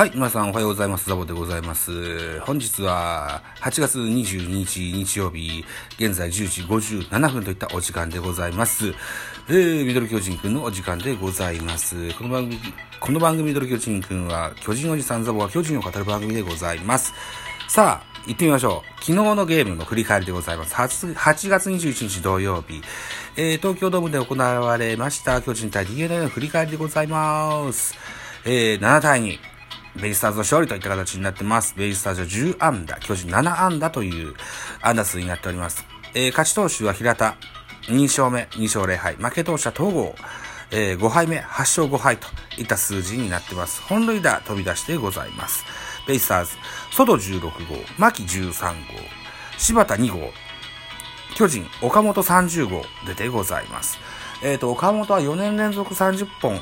はい、皆さんおはようございます。ザボでございます。本日は8月22日日曜日、現在10時57分といったお時間でございます。えー、ミドル巨人くんのお時間でございます。この番組、この番組ミドル巨人くんは、巨人おじさんザボが巨人を語る番組でございます。さあ、行ってみましょう。昨日のゲームの振り返りでございます。8, 月21日土曜日、えー、東京ドームで行われました巨人対 DNA の振り返りでございます。えー、7対2。ベイスターズの勝利といった形になってます。ベイスターズは10安打、巨人7安打という安打数になっております。えー、勝ち投手は平田、2勝目、2勝0敗。負け投手は東郷、えー、5敗目、8勝5敗といった数字になってます。本塁打飛び出してございます。ベイスターズ、外16号、牧13号、柴田2号、巨人、岡本30号出てございます。えっ、ー、と、岡本は4年連続30本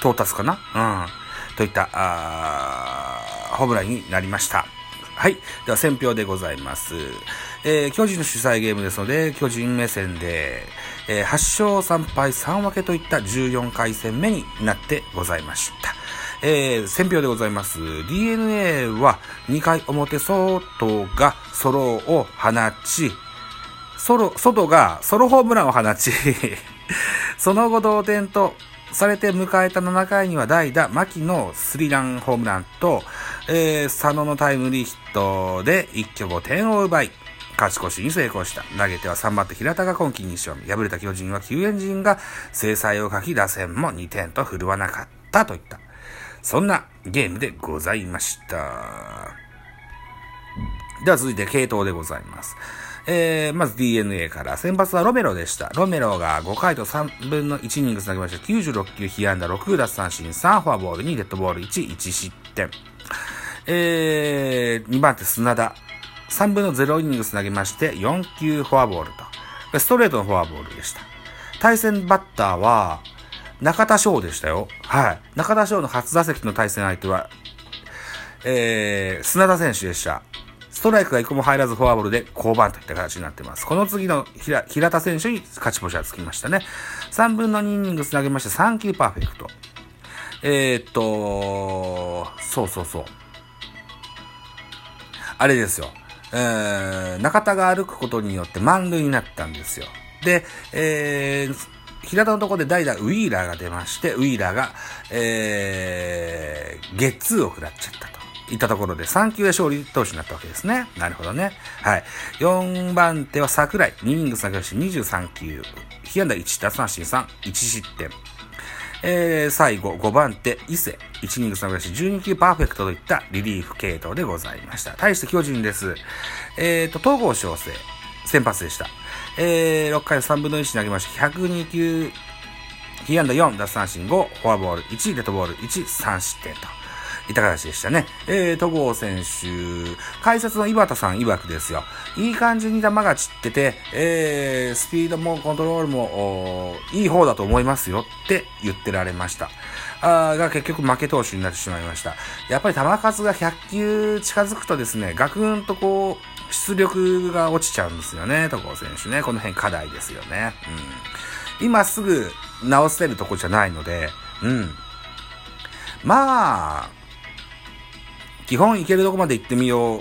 到達かな？うん。といった、ホームランになりました。はい。では、選票でございます。えー、巨人の主催ゲームですので、巨人目線で、えー、8勝3敗3分けといった14回戦目になってございました。えー、選票でございます。DNA は2回表外がソロを放ち、ソロ、外がソロホームランを放ち その後同点とされて迎えた7回には代打、牧のスリランホームランと、えー、佐野のタイムリーヒットで一挙5点を奪い、勝ち越しに成功した。投げては3番手平田が今季2勝目。敗れた巨人は救援陣が制裁を書き、打線も2点と振るわなかったといった。そんなゲームでございました。では続いて系統でございます。えー、まず DNA から先発はロメロでした。ロメロが5回と3分の1イニングつなぎました。96球、被安打6奪三振、3フォアボール2デッドボール1、1失点。えー、2番手砂田。3分の0イニングつなぎまして、4球フォアボールと。ストレートのフォアボールでした。対戦バッターは、中田翔でしたよ。はい。中田翔の初打席の対戦相手は、えー、砂田選手でした。ストライクが一個も入らずフォアボールで降板といった形になってます。この次の平平田選手に勝ち星がつきましたね。3分の2イニングつなげまして3球パーフェクト。えー、っと、そうそうそう。あれですよ。えー、中田が歩くことによって満塁になったんですよ。で、えー、平田のところで代打ウィーラーが出まして、ウィーラーが、えー、ゲッツーを食らっちゃったと。いったところで3球で勝利投手になったわけですね。なるほどね。はい。4番手は桜井。2イニング下げし23球。被安打1、奪三振3、1失点。えー、最後、5番手、伊勢。1イニング下げし12球パーフェクトといったリリーフ系統でございました。対して巨人です。えーと、東郷翔征。先発でした。えー、6回3分の1投げまして、102球、被安打4、奪三振5、フォアボール1、デッドボール1、3失点と。いった形でしたね。えー、戸郷選手、解説の井端さん曰くですよ。いい感じに球が散ってて、えー、スピードもコントロールも、いい方だと思いますよって言ってられました。あが結局負け投手になってしまいました。やっぱり球数が100球近づくとですね、ガクンとこう、出力が落ちちゃうんですよね、戸郷選手ね。この辺課題ですよね。うん。今すぐ直せるとこじゃないので、うん。まあ、基本いけるとこまで行ってみよう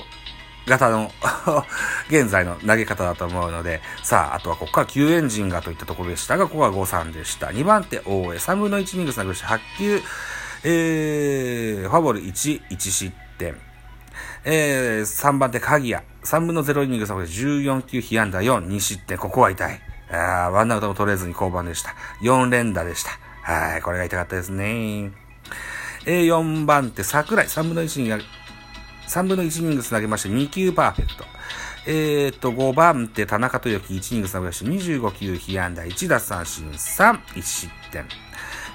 型の 現在の投げ方だと思うので、さあ、あとはここから救援陣がといったところでしたが、ここは5-3でした。2番手、大江、3分の1イニング下げして8球、えー、ファボール1、1失点。えー、3番手、鍵谷、3分の0イニング下げして14球、被安打4、2失点。ここは痛い。あワンアウトも取れずに降板でした。4連打でした。はい、これが痛かったですね。えー、4番手、桜井、3分の1に、3分の1イニングつなげまして2球パーフェクト。えー、っと、5番手、田中豊樹、1イニングつなげまして25球被安打、1奪三振3、1失点。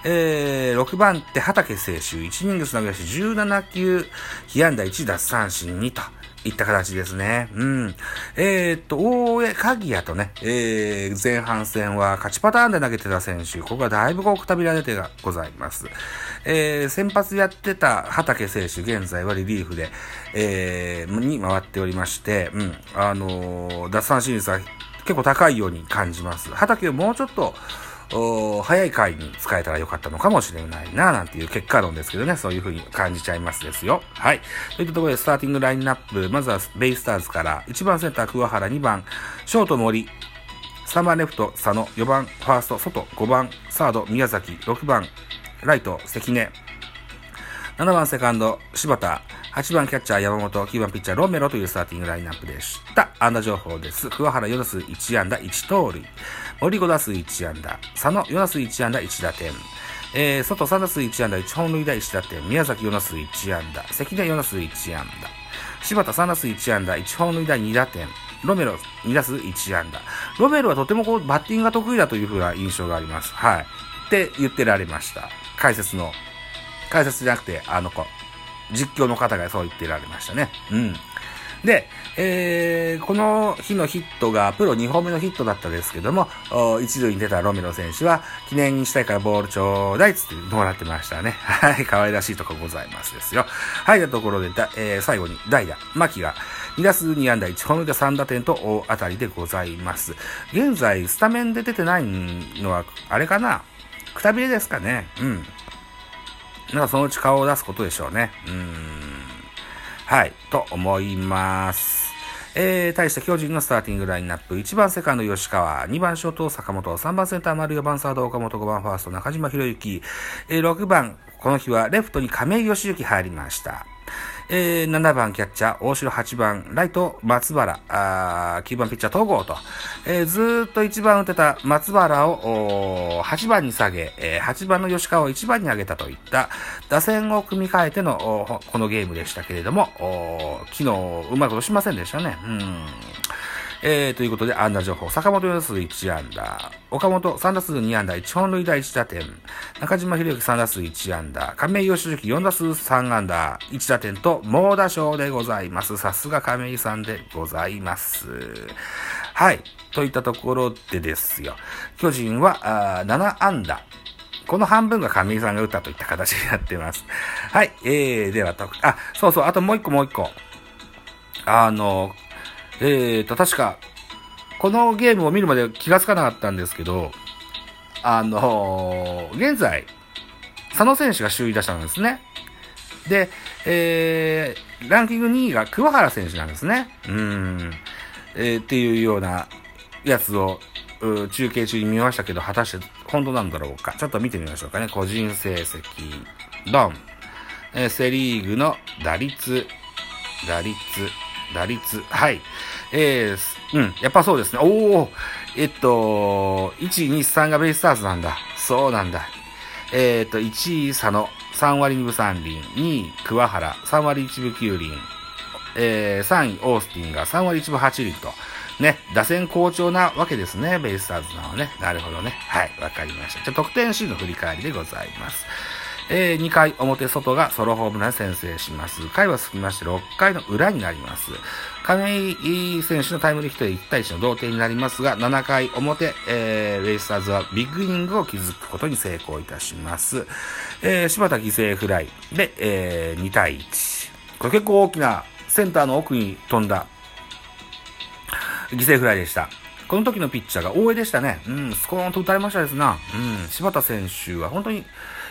えー、6番手、畑清修、1イニングつなげまして17球被安打、1奪三振2と。いった形ですね。うん。えー、っと、大江、鍵谷とね、えー、前半戦は勝ちパターンで投げてた選手、ここはだいぶこうくたびられてがございます。えー、先発やってた畑選手、現在はリリーフで、えー、に回っておりまして、うん、あのー、奪三振率は結構高いように感じます。畑をもうちょっと、早い回に使えたらよかったのかもしれないな、なんていう結果論ですけどね、そういう風に感じちゃいますですよ。はい。といったところで、スターティングラインナップ、まずはベイスターズから、1番センター桑原、2番、ショート森、3番レフト佐野、4番ファースト外、5番サード宮崎、6番ライト関根、7番セカンド柴田、8番キャッチャー山本、9番ピッチャーロメロというスターティングラインナップでした。安打情報です。桑原4打数1安打1盗塁。森5打数1安打。佐野4打数1安打1打点。えー、外3打数1安打1本塁打1打点。宮崎4打数1安打。関根4打数1安打。柴田3打数1安打1本塁打2打点。ロメロ2打数1安打。ロメロはとてもこうバッティングが得意だというふうな印象があります。はい。って言ってられました。解説の。解説じゃなくて、あの子、実況の方がそう言ってられましたね。うん。で、えー、この日のヒットがプロ2本目のヒットだったですけども、一塁に出たロメロ選手は、記念にしたいからボールちょうだいっつってもらってましたね。はい、可愛らしいとこございますですよ。はい、とところで、だえー、最後に代打、牧が、2打数2安打1本目で3打点と大当たりでございます。現在、スタメンで出てないのは、あれかな？くたびれですかね。うん。なんかそのうち顔を出すことでしょうね。うん。はい、と思います。えー、対して巨人のスターティングラインナップ、1番セカンド吉川、2番ショート坂本、3番センター丸4番サード岡本、5番ファースト中島博之、えー、6番、この日はレフトに亀井義行入りました。えー、7番キャッチャー、大城8番、ライト、松原、あ9番ピッチャー、東郷と、えー、ずっと1番打てた松原を8番に下げ、えー、8番の吉川を1番に上げたといった打線を組み替えてのこのゲームでしたけれども、昨日うまく押しませんでしたね。うんえー、ということで、安打情報。坂本4打数1安打。岡本3打数2安打、1本塁打1打点。中島博之3打数1安打。亀井義行4打数3安打、1打点と猛打賞でございます。さすが亀井さんでございます。はい。といったところでですよ。巨人はあ7安打。この半分が亀井さんが打ったといった形になってます。はい。えー、では、あ、そうそう、あともう一個もう一個。あの、えーと、確か、このゲームを見るまで気がつかなかったんですけど、あのー、現在、佐野選手が首位打者なんですね。で、えー、ランキング2位が桑原選手なんですね。うん。えー、っていうようなやつを、中継中に見ましたけど、果たして本当なんだろうか。ちょっと見てみましょうかね。個人成績、ドン。えー、セリーグの打率、打率、打率、はい。えー、うん、やっぱそうですね。おおえっと、1、2、3がベイスターズなんだ。そうなんだ。えー、っと、1位佐野、3割2分3厘、2位桑原、3割1分9厘、えー、3位オースティンが3割1分8厘と、ね、打線好調なわけですね、ベイスターズのはね。なるほどね。はい、わかりました。じゃ得点シーンの振り返りでございます。えー、2回表外がソロホームラン先制します。回は過ぎまして6回の裏になります。亀井選手のタイムリーヒットで1対1の同点になりますが、7回表、えー、レイスターズはビッグイニングを築くことに成功いたします。えー、柴田犠牲フライで、えー、2対1。これ結構大きなセンターの奥に飛んだ犠牲フライでした。この時のピッチャーが大江でしたね。うん、スコーンと打たれましたですな。うん、柴田選手は本当に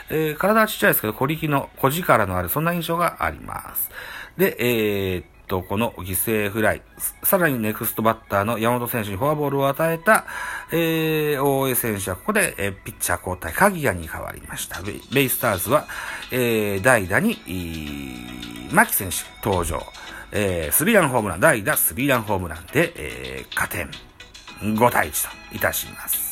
えー、体はちっちゃいですけど、小力の、小力のある、そんな印象があります。で、えー、っと、この犠牲フライ、さらにネクストバッターの山本選手にフォアボールを与えた、えー、大江選手はここで、えー、ピッチャー交代、鍵谷に変わりました。ベイスターズは、えー、代打に、えー、牧選手登場。えー、スリーランホームラン、代打スリーランホームランで、えー、加点5対1といたします。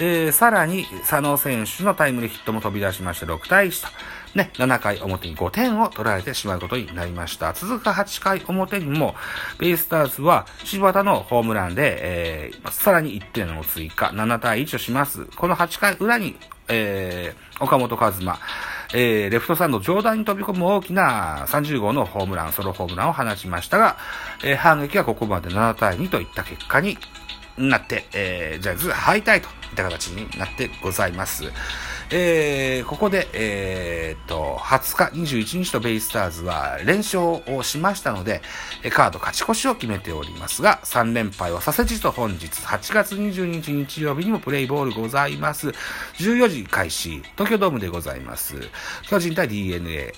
えー、さらに、佐野選手のタイムリーヒットも飛び出しまして6対1と、ね、7回表に5点を取られてしまうことになりました。続く8回表にも、ベイスターズは柴田のホームランで、えー、さらに1点を追加、7対1とします。この8回裏に、えー、岡本和真、えー、レフトサンド上段に飛び込む大きな30号のホームラン、ソロホームランを放ちましたが、えー、反撃はここまで7対2といった結果になって、えー、ジャイズ敗退といった形になってございます。えー、ここで、えー、と、20日、21日とベイスターズは連勝をしましたので、カード勝ち越しを決めておりますが、3連敗をさせじと本日、8月22日日曜日にもプレイボールございます。14時開始、東京ドームでございます。巨人対 DNA。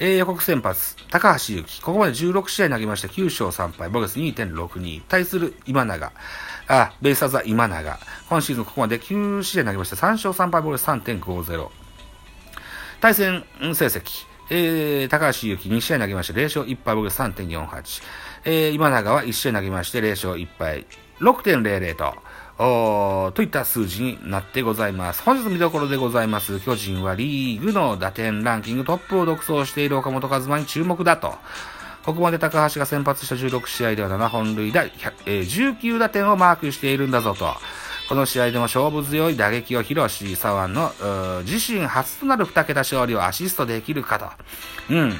えー、予告先発、高橋幸。ここまで16試合投げまして9勝3敗、ボゲス2.62。対する今永。あ、ベイスターズは今永。今シーズンここまで9試合投げまして3勝3敗、ボゲス3.50。対戦成績、えー、高橋幸2試合投げまして0勝1敗、ボゲス3.48。えー、今永は1試合投げまして0勝1敗、6.00と。おといった数字になってございます。本日見どころでございます。巨人はリーグの打点ランキングトップを独走している岡本和真に注目だと。ここまで高橋が先発した16試合では7本塁打、えー、19打点をマークしているんだぞと。この試合でも勝負強い打撃を披露し、左腕の自身初となる2桁勝利をアシストできるかと。うん。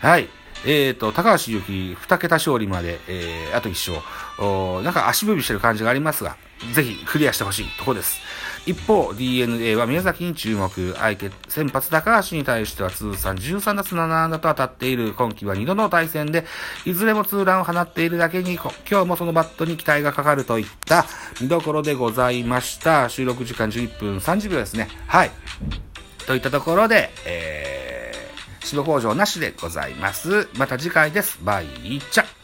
はい。えっ、ー、と、高橋由紀、2桁勝利まで、えー、あと1勝。おなんか足踏みしてる感じがありますが、ぜひクリアしてほしいとこです。一方、DNA は宮崎に注目。相手、先発高橋に対しては通算13打数7安打と当たっている。今季は2度の対戦で、いずれもツーランを放っているだけに、今日もそのバットに期待がかかるといった見どころでございました。収録時間11分30秒ですね。はい。といったところで、えー、白工場なしでございます。また次回です。バイチャ